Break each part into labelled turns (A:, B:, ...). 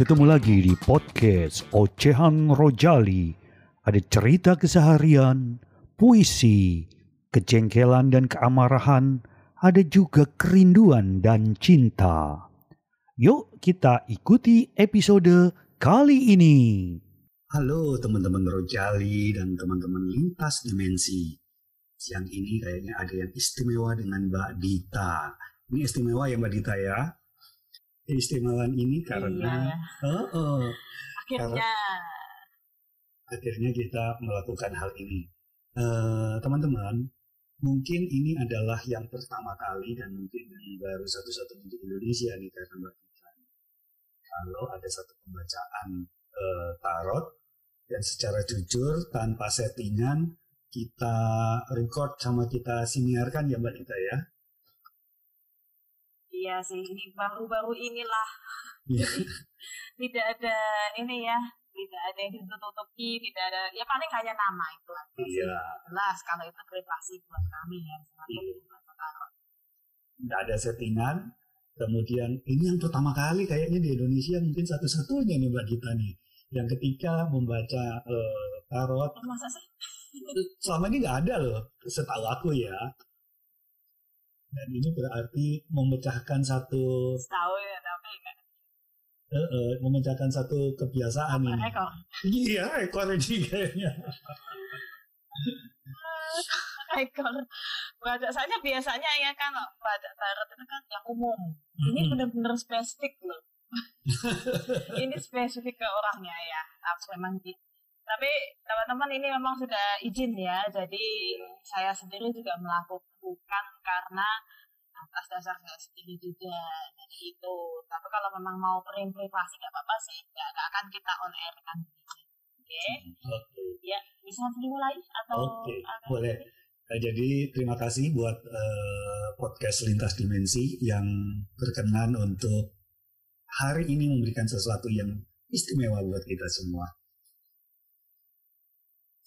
A: ketemu lagi di podcast Ocehan Rojali. Ada cerita keseharian, puisi, kejengkelan dan keamarahan, ada juga kerinduan dan cinta. Yuk kita ikuti episode kali ini. Halo teman-teman Rojali dan teman-teman lintas dimensi. Siang ini kayaknya ada yang istimewa dengan Mbak Dita. Ini istimewa ya Mbak Dita ya? Keistimewaan ini karena
B: Iya.
A: oh, oh,
B: Akhirnya.
A: akhirnya kita melakukan hal ini. Eh, Teman-teman, mungkin ini adalah yang pertama kali dan mungkin yang baru satu-satu untuk Indonesia nih karena Dita. Kalau ada satu pembacaan eh, tarot dan secara jujur tanpa settingan kita record sama kita siniarkan ya Mbak Dita ya.
B: Iya sih, ini baru-baru inilah
A: Iya.
B: tidak ada ini ya, tidak ada yang ditutupi, tidak ada, ya paling hanya nama itu aja.
A: Iya.
B: Jelas kalau itu privasi buat kami ya,
A: Iya. nggak ada settingan. Kemudian ini yang pertama kali kayaknya di Indonesia mungkin satu-satunya nih Mbak Dita nih. Yang ketika membaca eh, tarot,
B: masa sih?
A: selama ini nggak ada loh, setahu aku ya. Dan ini berarti memecahkan satu,
B: Tahu ya, tapi enggak.
A: eh, eh, memecahkan satu kebiasaan ini.
B: Ekor.
A: Iya, ekor ini kayaknya.
B: Ekor. Baca saja biasanya ya kan, baca tarot itu kan yang umum. Ini benar-benar spesifik loh. ini spesifik ke orangnya ya harus memang gitu. Tapi teman-teman ini memang sudah izin ya, jadi saya sendiri juga melakukan karena atas dasar saya sendiri juga jadi itu. Tapi kalau memang mau perin privasi nggak apa-apa sih, nggak akan kita on air kan. Oke,
A: Oke,
B: ya bisa dimulai atau
A: Oke,
B: ada-
A: boleh. Nah, jadi terima kasih buat eh, podcast lintas dimensi yang berkenan untuk hari ini memberikan sesuatu yang istimewa buat kita semua.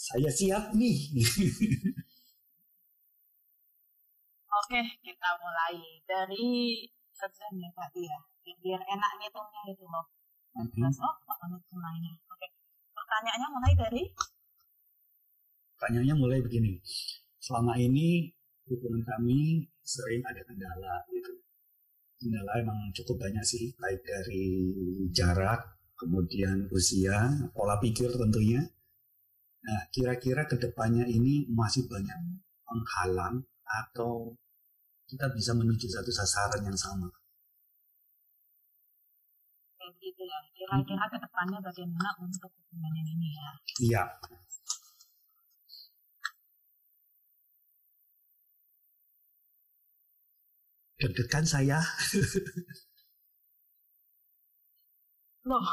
A: Saya siap nih.
B: Oke, kita mulai dari sejen ya tadi ya. Biar, enak ngitungnya itu loh. Terus, oh, kok menit mulainya. Oke. Pertanyaannya mulai dari
A: Pertanyaannya mulai begini. Selama ini hubungan kami sering ada kendala gitu. Kendala emang cukup banyak sih, baik dari jarak, kemudian usia, pola pikir tentunya. Nah, kira-kira ke depannya ini masih banyak penghalang atau kita bisa menuju satu sasaran yang sama.
B: kayak gitu ya. Kira-kira ke depannya bagaimana untuk hubungan ini ya.
A: Iya, deg-degan saya.
B: Loh.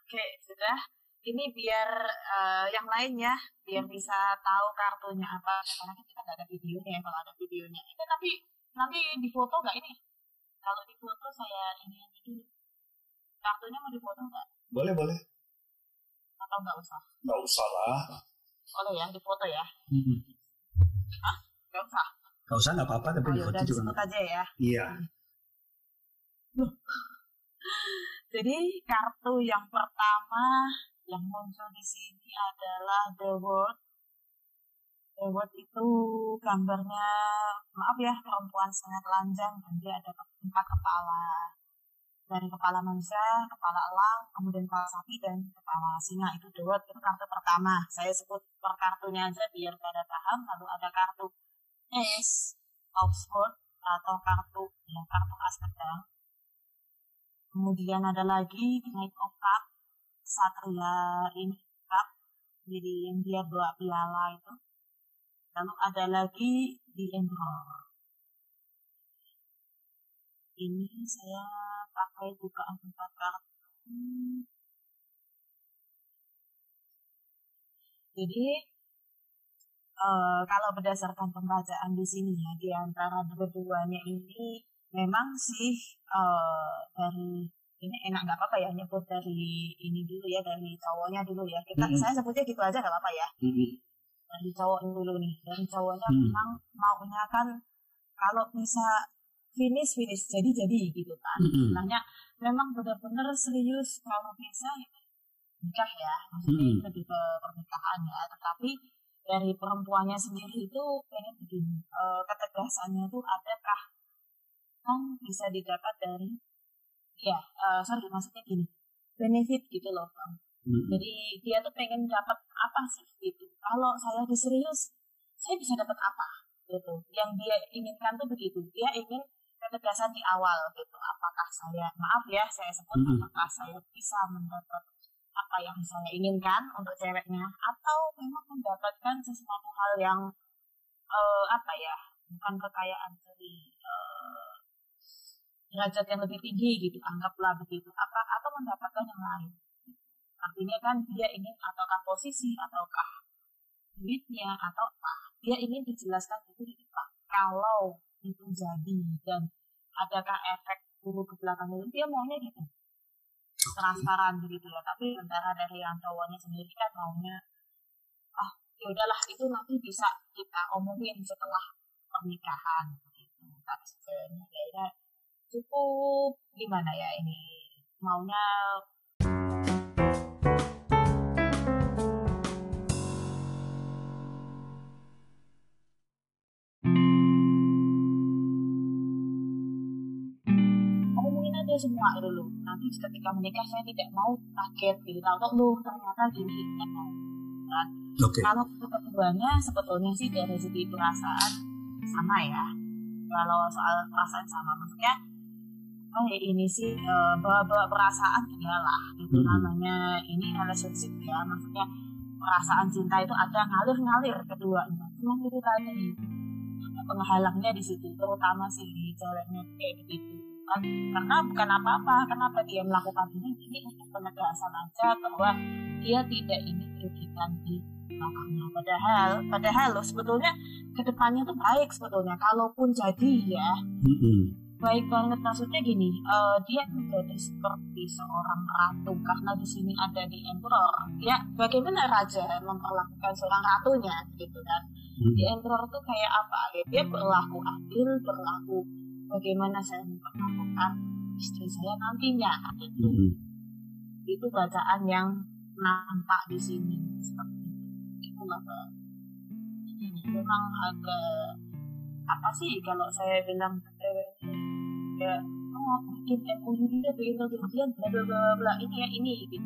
B: Oke, sudah. Ini biar eh, yang lainnya biar bisa tahu kartunya apa. Karena kan kita nggak ada videonya ya. Kalau ada videonya, itu nanti nanti di foto nggak ini? Kalau di foto saya ini aja dulu. Kartunya mau difoto nggak?
A: Boleh, boleh.
B: Atau nggak usah?
A: Nggak usah lah.
B: Boleh ya, di foto ya?
A: Mm-mm.
B: Nggak usah.
A: Nggak usah, nggak apa-apa, tapi di foto juga nggak
B: aja ya.
A: Iya.
B: Jadi kartu yang pertama yang muncul di sini adalah The World. The World itu gambarnya, maaf ya, perempuan sangat telanjang dan dia ada empat kepala. Dari kepala manusia, kepala elang, kemudian kepala sapi, dan kepala singa. Itu The World, itu kartu pertama. Saya sebut per kartunya aja biar pada paham. Lalu ada kartu Ace of atau kartu, ya, kartu as pedang. Kemudian ada lagi Knight of Cup, Satria ini Cup, jadi yang dia bawa piala itu. Lalu ada lagi The Emperor. Ini saya pakai bukaan empat kartu. Jadi eh, kalau berdasarkan pembacaan di sini ya di antara keduanya ini memang sih eh, dari ini enak nggak apa-apa ya nyebut dari ini dulu ya dari cowoknya dulu ya kita
A: Mm-mm.
B: saya sebutnya gitu aja nggak apa-apa ya
A: Mm-mm.
B: dari cowok dulu nih dari cowoknya
A: Hmm.
B: memang maunya kan kalau bisa finish finish jadi jadi gitu kan
A: Mm-mm.
B: Makanya memang benar-benar serius kalau bisa ya nikah ya maksudnya
A: Mm-mm.
B: lebih ke pernikahan ya tetapi dari perempuannya sendiri itu pengen begini eh, ketegasannya itu adakah kan bisa didapat dari ya eh, sorry maksudnya gini. Benefit gitu loh bang.
A: Mm-mm.
B: jadi dia tuh pengen dapat apa sih gitu. Kalau saya di serius saya bisa dapat apa gitu. Yang dia inginkan tuh begitu. Dia ingin ketegasan di awal gitu. Apakah saya maaf ya saya sebut
A: Mm-mm.
B: apakah saya bisa mendapat apa yang saya inginkan untuk ceweknya atau memang mendapatkan sesuatu hal yang eh, apa ya bukan kekayaan dari eh, derajat yang lebih tinggi gitu anggaplah begitu. Apa atau mendapatkan yang lain. Artinya kan dia ingin ataukah posisi ataukah duitnya atau apa. Dia ingin dijelaskan itu di depan. Kalau itu jadi dan adakah efek buruk ke belakang itu dia maunya gitu. Transparan begitu ya. Tapi sementara dari yang cowoknya sendiri kan maunya ah ya udahlah itu nanti bisa kita omongin setelah pernikahan gitu. Tapi sebenarnya kayaknya cukup. Gimana ya ini? Maunya semua dulu nanti ketika menikah saya tidak mau kaget. Gitu tahu lu ternyata gini tidak mau kan?
A: Oke.
B: kalau keduanya sebetulnya sih dari segi perasaan sama ya. Kalau soal perasaan sama maksudnya oh ya ini sih eh, bawa-bawa perasaan iyalah itu
A: Mhm.
B: namanya. Ini relationship ya maksudnya perasaan cinta itu ada ngalir-ngalir keduanya. Cuma itu tadi penghalangnya di situ terutama sih di ceweknya kayak begitu kan karena bukan apa-apa kenapa dia melakukan ini? Ini untuk penegasan aja bahwa dia tidak ingin merugikan di belakangnya. Padahal padahal loh sebetulnya ke depannya tuh baik sebetulnya kalaupun jadi ya.
A: Mm-mm.
B: Baik banget. Maksudnya gini eh, dia menjadi seperti seorang ratu. Karena di sini ada di emperor. Ya bagaimana raja memperlakukan seorang ratunya gitu kan? Di
A: Mm-mm.
B: emperor tuh kayak apa? Ya dia berlaku adil berlaku bagaimana saya memperlakukan istri saya nantinya. Gitu
A: Mm-mm.
B: itu bacaan yang nampak di sini. Seperti itu. Itu. Ini memang agak apa sih kalau saya bilang ke ceweknya ya oh bikin MOU dia bikin perjanjian bla bla bla bla ini ya ini gitu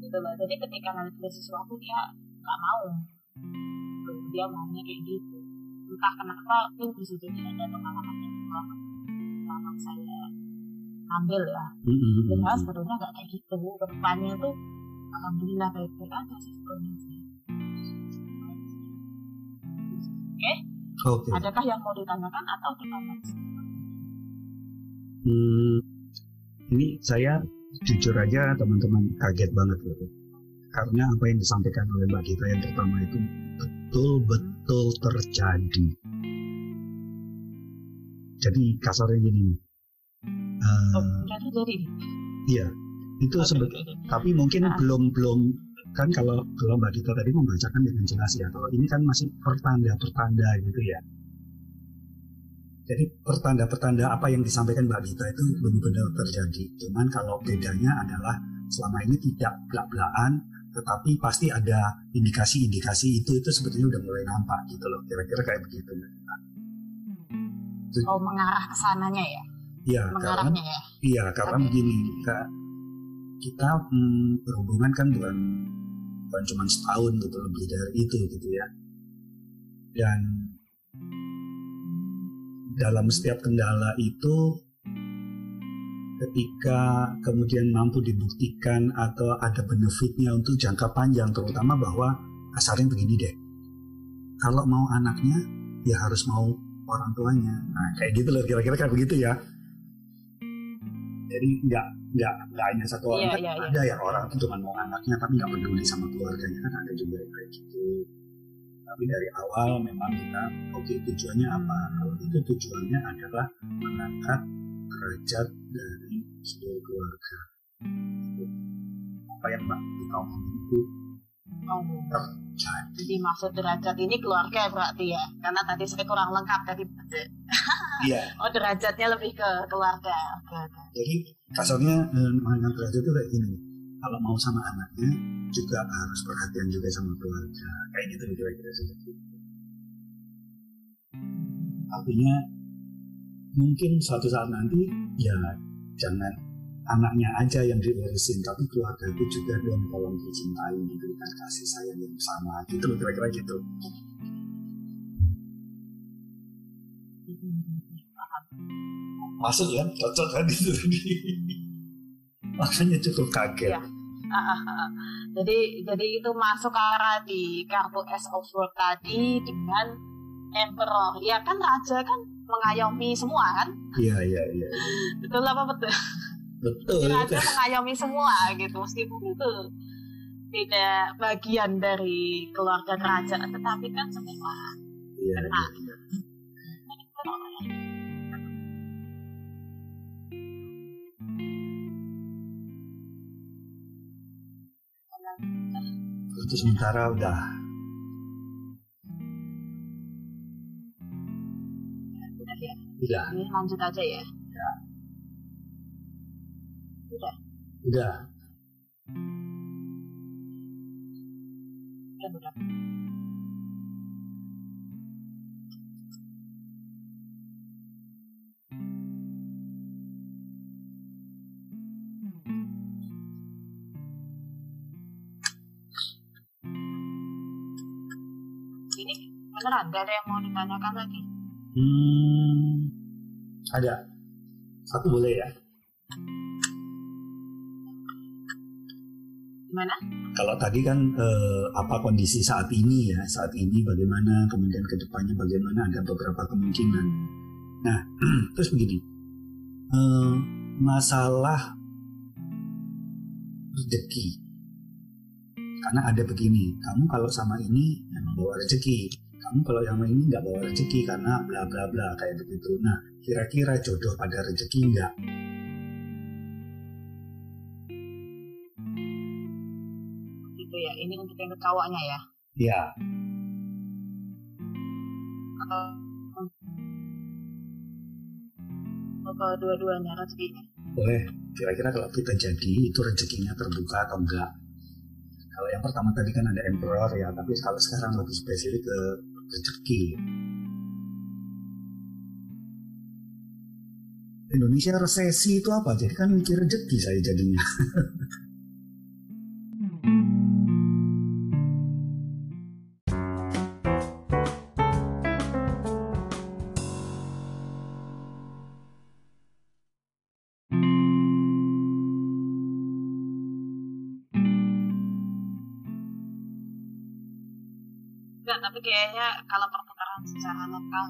B: gitu loh jadi ketika nanti ada sesuatu dia nggak mau dia maunya kayak gitu entah kenapa itu bisa jadi ada pengalaman yang selama saya ambil ya
A: Mm-mm.
B: Padahal sebetulnya nggak kayak gitu. Ke depannya tuh alhamdulillah baik-baik aja sih sebetulnya sih. Oke,
A: Oke.
B: adakah yang mau ditanyakan atau kita next?
A: Hmm, ini saya jujur aja teman-teman kaget banget gitu. Karena apa yang disampaikan oleh Mbak Gita yang pertama itu betul-betul terjadi. Jadi kasarnya gini. Eh,
B: Oh, jadi jadi.
A: iya, itu sebet tapi mungkin
B: Ah.
A: belum belum kan kalau kalau Mbak Gita tadi membacakan dengan jelas ya kalau ini kan masih pertanda-pertanda gitu ya. Jadi pertanda-pertanda apa yang disampaikan Mbak Gita itu benar-benar terjadi. Cuman kalau bedanya adalah selama ini tidak belak-belakan, tetapi pasti ada indikasi-indikasi itu itu sebetulnya udah mulai nampak gitu loh. Kira-kira kayak begitu Mbak Gita.
B: Oh, mengarah ke sananya ya?
A: Iya, karena
B: ya?
A: Iya, karena
B: Oke.
A: begini, Kak, kita mm, berhubungan kan bukan bukan cuma setahun gitu, lebih dari itu gitu ya. Dan dalam setiap kendala itu, ketika kemudian mampu dibuktikan atau ada benefitnya untuk jangka panjang, terutama bahwa kasarnya begini deh, kalau mau anaknya ya harus mau orang tuanya. Nah, kayak gitu loh, kira-kira kayak begitu ya. Jadi nggak nggak nggak hanya satu orang
B: Iya,
A: kan
B: iya,
A: ada ya orang itu cuma mau anaknya tapi nggak peduli sama keluarganya kan ada juga yang kayak gitu tapi dari awal memang kita oke tujuannya apa kalau itu tujuannya adalah mengangkat derajat dari seluruh keluarga apa yang mbak kita omongin itu
B: Oh,
A: terjadi
B: jadi maksud derajat ini keluarga berarti ya? Karena tadi saya kurang lengkap tadi.
A: Iya.
B: oh derajatnya lebih ke keluarga. Oke oke.
A: Jadi kasarnya eh, derajat itu kayak gini. Kalau mau sama anaknya juga harus perhatian juga sama keluarga. Kayak gitu kira-kira seperti itu. Artinya mungkin suatu saat nanti ya jangan anaknya aja yang diurusin tapi keluarga itu juga dong tolong dicintai diberikan kasih sayang yang sama gitu kira-kira gitu masuk ya cocok kan itu tadi makanya cukup kaget
B: Iya. Jadi jadi itu masuk ke arah di kartu S of Sword tadi dengan Emperor. Ya kan raja kan mengayomi semua kan?
A: iya iya iya
B: Betul apa betul?
A: betul
B: Raja mengayomi semua gitu meskipun itu tidak bagian dari keluarga kerajaan tetapi kan semua
A: iya
B: kena.
A: iya. Itu sementara udah
B: Udah ya.
A: udah
B: Ini lanjut aja ya.
A: udah
B: Udah udah. Ini beneran gak ada yang mau ditanyakan lagi?
A: hmm, ada. Satu boleh ya?
B: Gimana?
A: kalau tadi kan eh, apa kondisi saat ini ya? Saat ini bagaimana kemudian ke depannya bagaimana? Ada beberapa kemungkinan. Nah terus begini. Eh, masalah rezeki. Karena ada begini kamu kalau sama ini yang bawa rezeki kamu kalau yang ini nggak bawa rezeki karena bla bla bla kayak begitu nah kira-kira jodoh pada rezeki nggak
B: Gitu ya. Ini untuk yang ketawanya ya.
A: ya
B: Atau atau kedua-duanya rezekinya.
A: boleh kira-kira kalau kita jadi itu rezekinya terbuka atau enggak kalau yang pertama tadi kan ada emperor ya tapi kalau sekarang lebih spesifik ke rezeki. Indonesia resesi itu apa? Jadi kan mikir rezeki saya jadinya
B: tapi kayaknya kalau perputaran secara lokal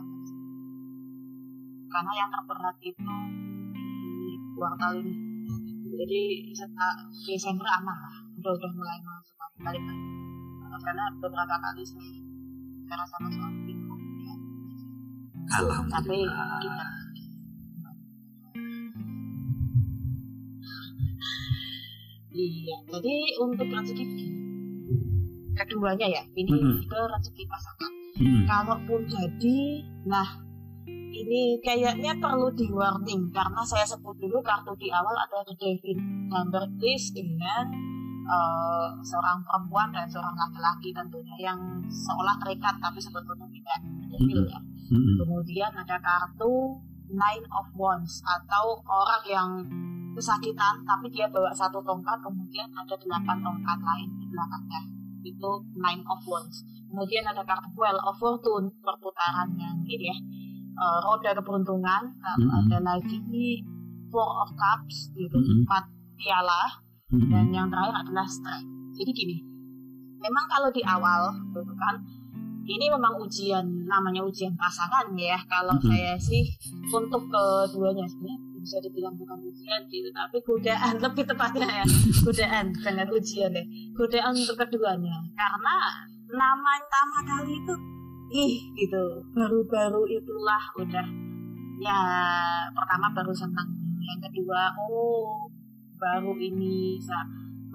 B: karena yang terberat itu di kuartal ini. Jadi setelah Desember aman lah, udah udah mulai masuk kali kan. Karena beberapa kali saya bicara sama suami bingung ya. Tapi
A: alhamdulillah
B: kita Iya, jadi untuk rezeki keduanya ya, ini
A: Mm-mm.
B: ke rezeki pasangan.
A: Hmm,
B: Kalaupun jadi, nah ini kayaknya perlu di warning karena saya sebut dulu kartu di awal ada The Devil Number This dengan eh, seorang perempuan dan seorang laki-laki tentunya yang seolah terikat tapi sebetulnya tidak Devil ya.
A: hmm,
B: Kemudian ada kartu Nine of Wands atau orang yang kesakitan tapi dia bawa satu tongkat kemudian ada delapan tongkat lain di belakangnya itu Nine of Wands. Kemudian ada kartu Well of Fortune perputarannya ini ya eh, roda keberuntungan. Lalu
A: Mhm.
B: ada lagi Four of Cups gitu
A: Mhm.
B: empat piala
A: hmm,
B: dan yang terakhir adalah strength. Jadi gini, memang kalau di awal gitu kan, ini memang ujian namanya ujian pasangan ya. Kalau
A: Mhm.
B: saya sih untuk keduanya sebenarnya bisa dibilang bukan ujian gitu, tapi godaan lebih tepatnya ya, godaan jangan ujian deh, godaan untuk keduanya. Karena nama yang pertama kali itu ih gitu. Baru-baru itulah udah ya pertama baru senang yang kedua oh baru ini bisa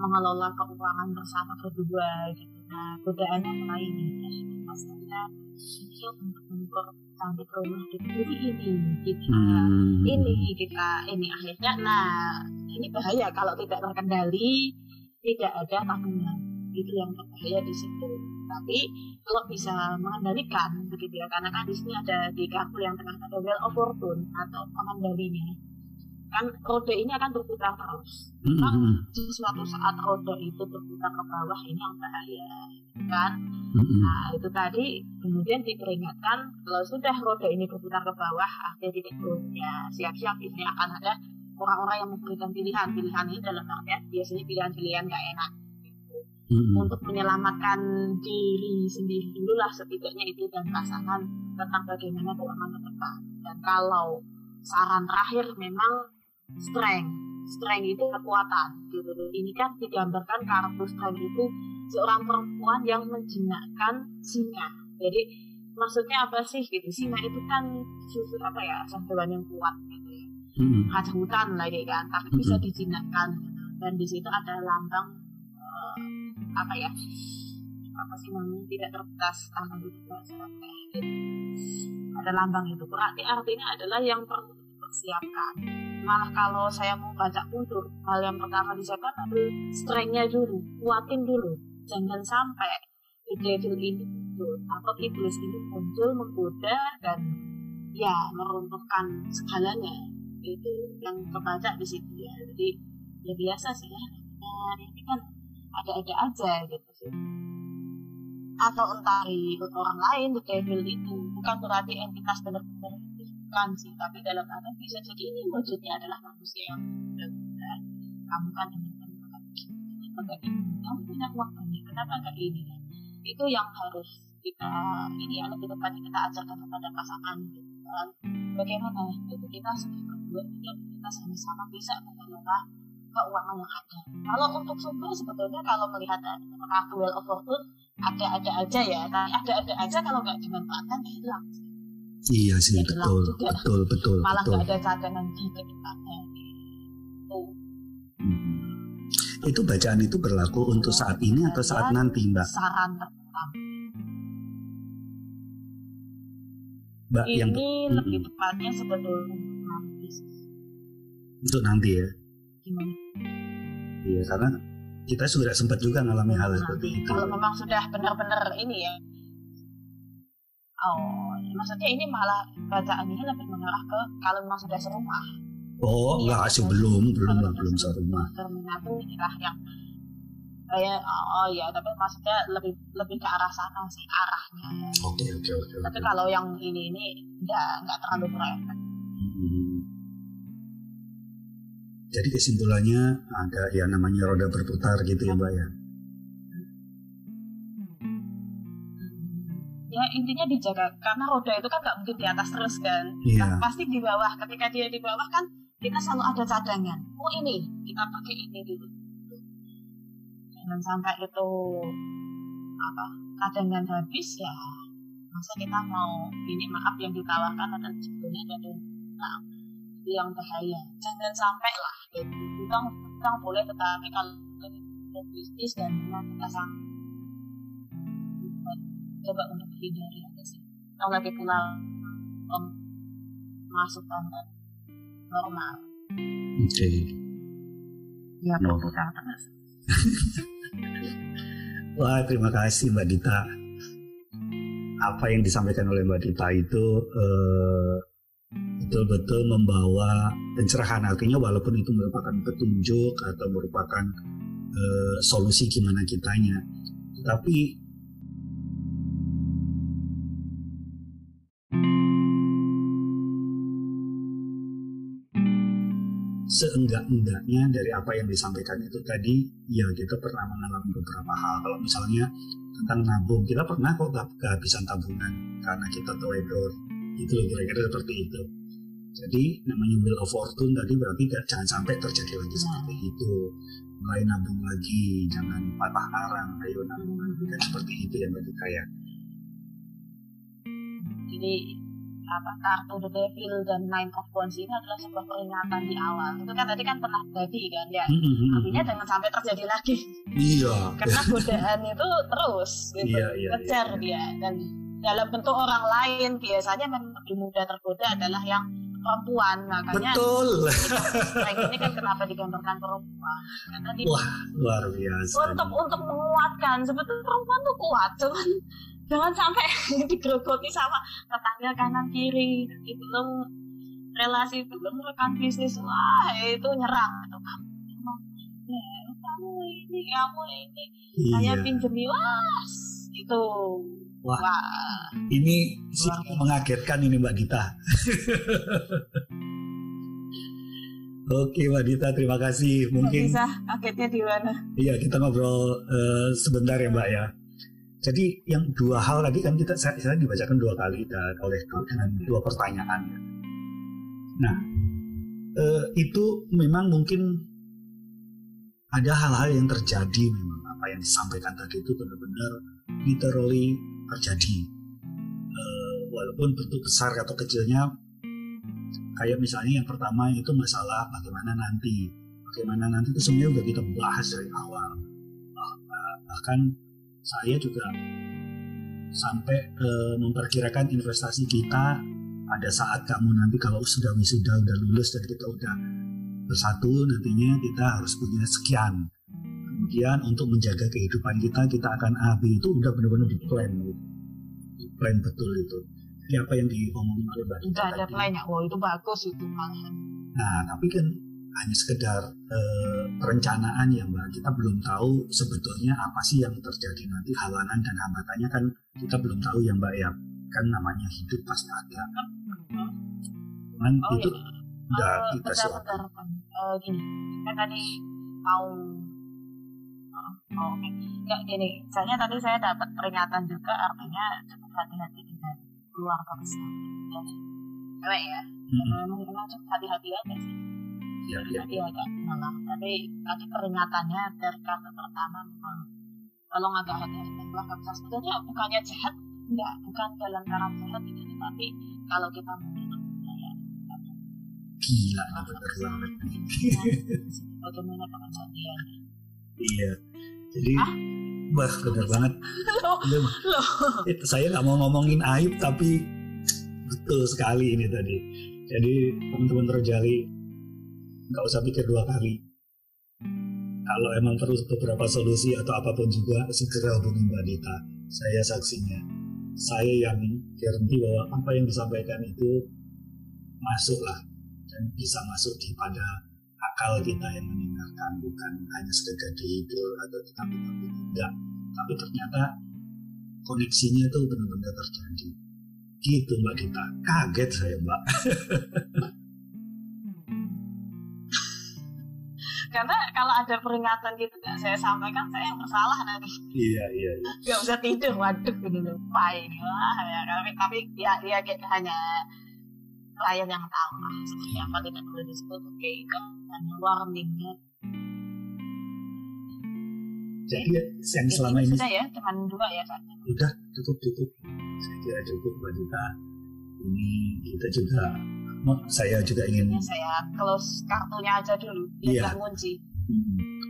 B: mengelola keuangan bersama berdua gitu. Nah godaannya mulai nih pasalnya siap untuk mempercantik rumah kita jadi ini kita
A: Hmm.
B: ini kita ini akhirnya nah ini bahaya kalau tidak terkendali tidak ada tabungan. Itu yang berbahaya di situ. Tapi kalau bisa mengendalikan begitu ya karena kan di sini ada di kartu yang tengah ada well of fortune atau pengendalinya kan roda ini akan berputar terus
A: Hmm.
B: di suatu saat roda itu berputar ke bawah ini yang bahaya kan
A: Hmm.
B: Nah, itu tadi kemudian diperingatkan kalau sudah roda ini berputar ke bawah, ada titik ya siap-siap ini akan ada orang-orang yang memberikan pilihan. Pilihan ini dalam artian biasanya pilihan-pilihan gak enak.
A: Hmm.
B: Untuk menyelamatkan diri sendiri dulu lah setidaknya itu dan pasangan tentang bagaimana keuangan ke depan. Dan kalau saran terakhir memang strength. Strength itu kekuatan. Gitu. Ini kan digambarkan kartu strength itu seorang perempuan yang menjinakkan singa. Jadi maksudnya apa sih gitu? Singa itu kan susu apa ya, hewan yang kuat gitu ya.
A: Hmm.
B: Raja hutan lagi kan, tapi bisa dijinakkan. Gitu. Dan di situ ada lambang eh, apa ya? Apa sih namanya? Tidak terbatas tanpa itu gitu. Ada lambang itu. Berarti artinya adalah yang perlu dipersiapkan. Malah kalau saya mau baca mundur, hal yang pertama disiapkan strength-nya dulu, kuatin dulu. Jangan sampai devil ini muncul atau iblis ini muncul menggoda dan ya meruntuhkan segalanya. Itu yang kebaca di situ ya. Jadi ya biasa sih ya. Nah, ini kan ada-ada aja gitu sih. Atau entah orang lain the devil itu. Bukan berarti entitas benar-benar bukan sih tapi dalam arti bisa jadi ini wujudnya adalah manusia yang benar kamu kan ingin kenapa nggak ini? Kamu punya uang banyak kenapa nggak ini? Itu yang harus kita ini ya lebih tepatnya kita ajarkan kepada pasangan gitu kan. Bagaimana gitu kita sebagai kedua ini kita sama-sama bisa mengelola keuangan yang ada. Kalau untuk sumber sebetulnya kalau melihat kartu well of fortune ada-ada aja ya tapi ada-ada aja kalau nggak dimanfaatkan ya hilang
A: Iya sih
B: Ya,
A: betul,
B: juga.
A: betul, betul,
B: malah
A: betul.
B: ada cadangan di ke depannya gitu.
A: Hmm. Itu bacaan itu berlaku untuk saat ini atau saat
B: Dan
A: nanti, Mbak?
B: saran pertama
A: Mbak yang
B: ini
A: Mm-mm.
B: lebih tepatnya sebetulnya nanti
A: untuk nanti ya.
B: gimana
A: Iya, karena kita sudah sempat juga ngalami hal seperti itu.
B: kalau memang sudah benar-benar ini ya oh ya maksudnya ini malah bacaan ini lebih mengarah ke kalau memang sudah serumah
A: Oh,
B: Iya,
A: enggak sih belum, belum belum
B: sudah
A: serumah.
B: terminatu inilah yang kayak oh ya tapi maksudnya lebih lebih ke arah sana sih arahnya ya.
A: Oke, oke, oke.
B: tapi
A: oke.
B: kalau yang ini ini nggak nggak terlalu berefek
A: Hmm. Jadi kesimpulannya ada ya namanya roda berputar gitu ya, Mbak ya.
B: Ya intinya dijaga karena roda itu kan nggak mungkin di atas terus kan.
A: Iya.
B: Nah, pasti di bawah ketika dia di bawah kan kita selalu ada cadangan. Oh ini kita pakai ini dulu. Jangan sampai itu apa cadangan habis ya masa kita mau ini maaf yang ditawarkan adalah sebetulnya ada nah, itu yang bahaya. Jangan sampai lah gitu utang utang boleh tetapi kalau bisnis dan kita sang coba untuk hindari aja sih kalau lagi pula um, masuk tanda normal
A: Oke.
B: ya
A: No.
B: berputar terus
A: Wah, terima kasih Mbak Dita. Apa yang disampaikan oleh Mbak Dita itu eh, betul-betul membawa pencerahan. Artinya walaupun itu merupakan petunjuk atau merupakan eh, solusi gimana kitanya, tapi seenggak-enggaknya dari apa yang disampaikan itu tadi ya kita pernah mengalami beberapa hal. Kalau misalnya tentang nabung kita pernah kok ke- kehabisan tabungan karena kita teledor. Itu kira-kira seperti itu. Jadi namanya wheel of fortune tadi berarti gak, jangan sampai terjadi lagi seperti itu. Mulai nabung lagi jangan patah arang ayo nabung lagi kan seperti itu ya mbak Dita ya.
B: Jadi apa kartu the devil dan nine of wands ini adalah sebuah peringatan di awal. Itu kan tadi kan pernah terjadi kan ya. Artinya jangan sampai terjadi lagi.
A: Iya.
B: Karena godaan itu terus gitu.
A: Iya, iya,
B: kejar
A: iya.
B: dia. Dan dalam bentuk orang lain biasanya memang lebih mudah tergoda adalah yang perempuan. Makanya
A: betul.
B: Strength ini kan kenapa digambarkan perempuan? Karena di,
A: wah luar biasa.
B: Untuk untuk menguatkan. Sebetulnya perempuan tuh kuat cuman jangan sampai digerogoti sama tetangga kanan kiri itu belum relasi belum rekan bisnis wah itu nyerang itu kamu kamu ini kamu ini
A: iya.
B: saya pinjem wah itu
A: Wah, ini sih mengagetkan ini Mbak Dita. Oke Mbak Dita, terima kasih. Mungkin
B: bisa kagetnya di mana?
A: Iya, kita ngobrol uh, sebentar ya Mbak ya. Jadi yang dua hal tadi kan kita saya, saya dibacakan dua kali oleh dengan dua pertanyaan. Nah, uh, itu memang mungkin ada hal-hal yang terjadi memang. Apa yang disampaikan tadi itu benar-benar literally terjadi. Uh, walaupun bentuk besar atau kecilnya kayak misalnya yang pertama itu masalah bagaimana nanti. Bagaimana nanti itu sebenarnya udah kita bahas dari awal. Bahkan saya juga sampai uh, memperkirakan investasi kita pada saat kamu nanti kalau sudah wisuda udah lulus dan kita udah bersatu nantinya kita harus punya sekian. Kemudian untuk menjaga kehidupan kita kita akan AB itu udah benar-benar di plan. Gitu. di plan betul itu. Jadi apa yang diomongin oleh Mbak
B: Dita ada plan. Ya, oh itu bagus itu malahan
A: nah tapi kan hanya sekedar eh, perencanaan ya Mbak kita belum tahu sebetulnya apa sih yang terjadi nanti halangan dan hambatannya kan kita belum tahu ya Mbak ya kan namanya hidup pasti ada cuman
B: oh,
A: itu
B: iya.
A: udah
B: uh,
A: kita siapkan
B: uh, gini kan tadi mau Oh, oke. Okay. Enggak gini, soalnya tadi saya dapat peringatan juga artinya cukup hati-hati dengan keluarga besar. Ya, cewek ya. Hmm. Memang cukup hati-hati aja sih.
A: Iya, iya.
B: Hati agak malah. Tapi tadi peringatannya dari kata pertama memang tolong agak hati-hati keluarga besar. Sebenarnya bukannya jahat, enggak, bukan dalam cara jahat itu, tapi kalau kita mungkin ya,
A: gila bener banget
B: bagaimana pengajiannya
A: iya jadi
B: ah?
A: wah bener banget
B: loh, loh.
A: itu saya nggak mau ngomongin aib tapi betul sekali ini tadi jadi teman-teman terjali nggak usah pikir dua kali. Kalau emang perlu beberapa solusi atau apa pun juga segera hubungi Mbak Dita. Saya saksinya. Saya yang garanti bahwa apa yang disampaikan itu masuklah dan bisa masuk di pada akal kita yang mendengarkan bukan hanya sekedar dihibur atau kita tapi tidak tapi ternyata koneksinya itu benar-benar terjadi. Gitu mbak Dita. Kaget saya mbak
B: kalau ada peringatan gitu gak saya sampaikan saya yang bersalah nanti.
A: Iya iya, iya.
B: gak usah tidur waduh ini lupa ini wah ya tapi tapi ya ya kayak hanya klien yang tahu lah seperti apa tidak perlu disebut oke itu hanya warningnya
A: jadi yang selama ini
B: sudah ya cuman dua ya kan
A: udah cukup cukup. Saya kira cukup mbak Dita ini kita juga saya juga ingin
B: ya, saya close kartunya aja dulu biar
A: Iya.
B: nggak ngunci
A: Hmm.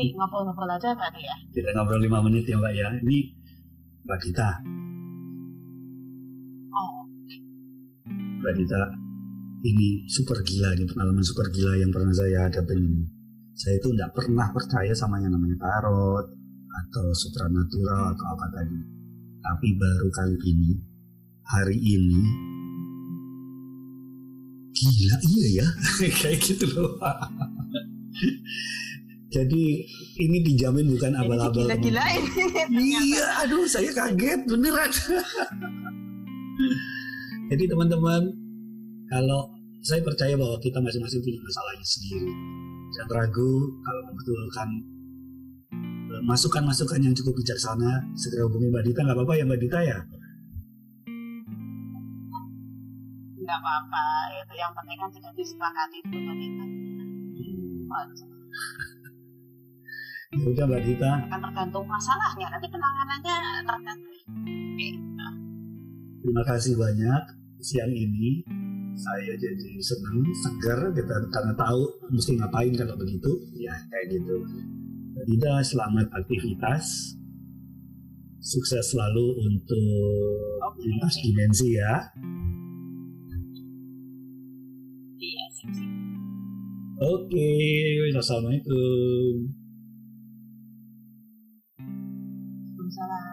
B: Ini ngobrol-ngobrol aja tadi ya.
A: Kita ngobrol lima menit ya mbak ya. Ini mbak Dita.
B: Oh.
A: Mbak Dita ini super gila ini pengalaman super gila yang pernah saya hadapin. Ini saya itu tidak pernah percaya sama yang namanya tarot atau supranatural atau apa tadi. Tapi baru kali ini hari ini gila iya ya. Kayak gitu loh jadi ini dijamin bukan abal-abal
B: gila-gilain
A: Iya, aduh saya kaget beneran. Jadi teman-teman, kalau saya percaya bahwa kita masing-masing punya masalahnya sendiri. Jangan ragu kalau membutuhkan eh, masukan-masukan yang cukup bijaksana, segera hubungi Mbak Dita. Nggak apa-apa ya Mbak Dita ya?
B: nggak apa-apa itu yang penting kan tidak disepakati itu
A: ya udah mbak Dita.
B: Kan tergantung masalahnya. Nanti penanganannya tergantung
A: terima kasih banyak. Siang ini saya jadi senang segar. Kita karena tahu mesti ngapain kalau begitu. Ya kayak gitu. Mbak Dita selamat aktivitas. Sukses selalu untuk lintas dimensi ya.
B: Iya
A: oke assalamualaikum
B: usará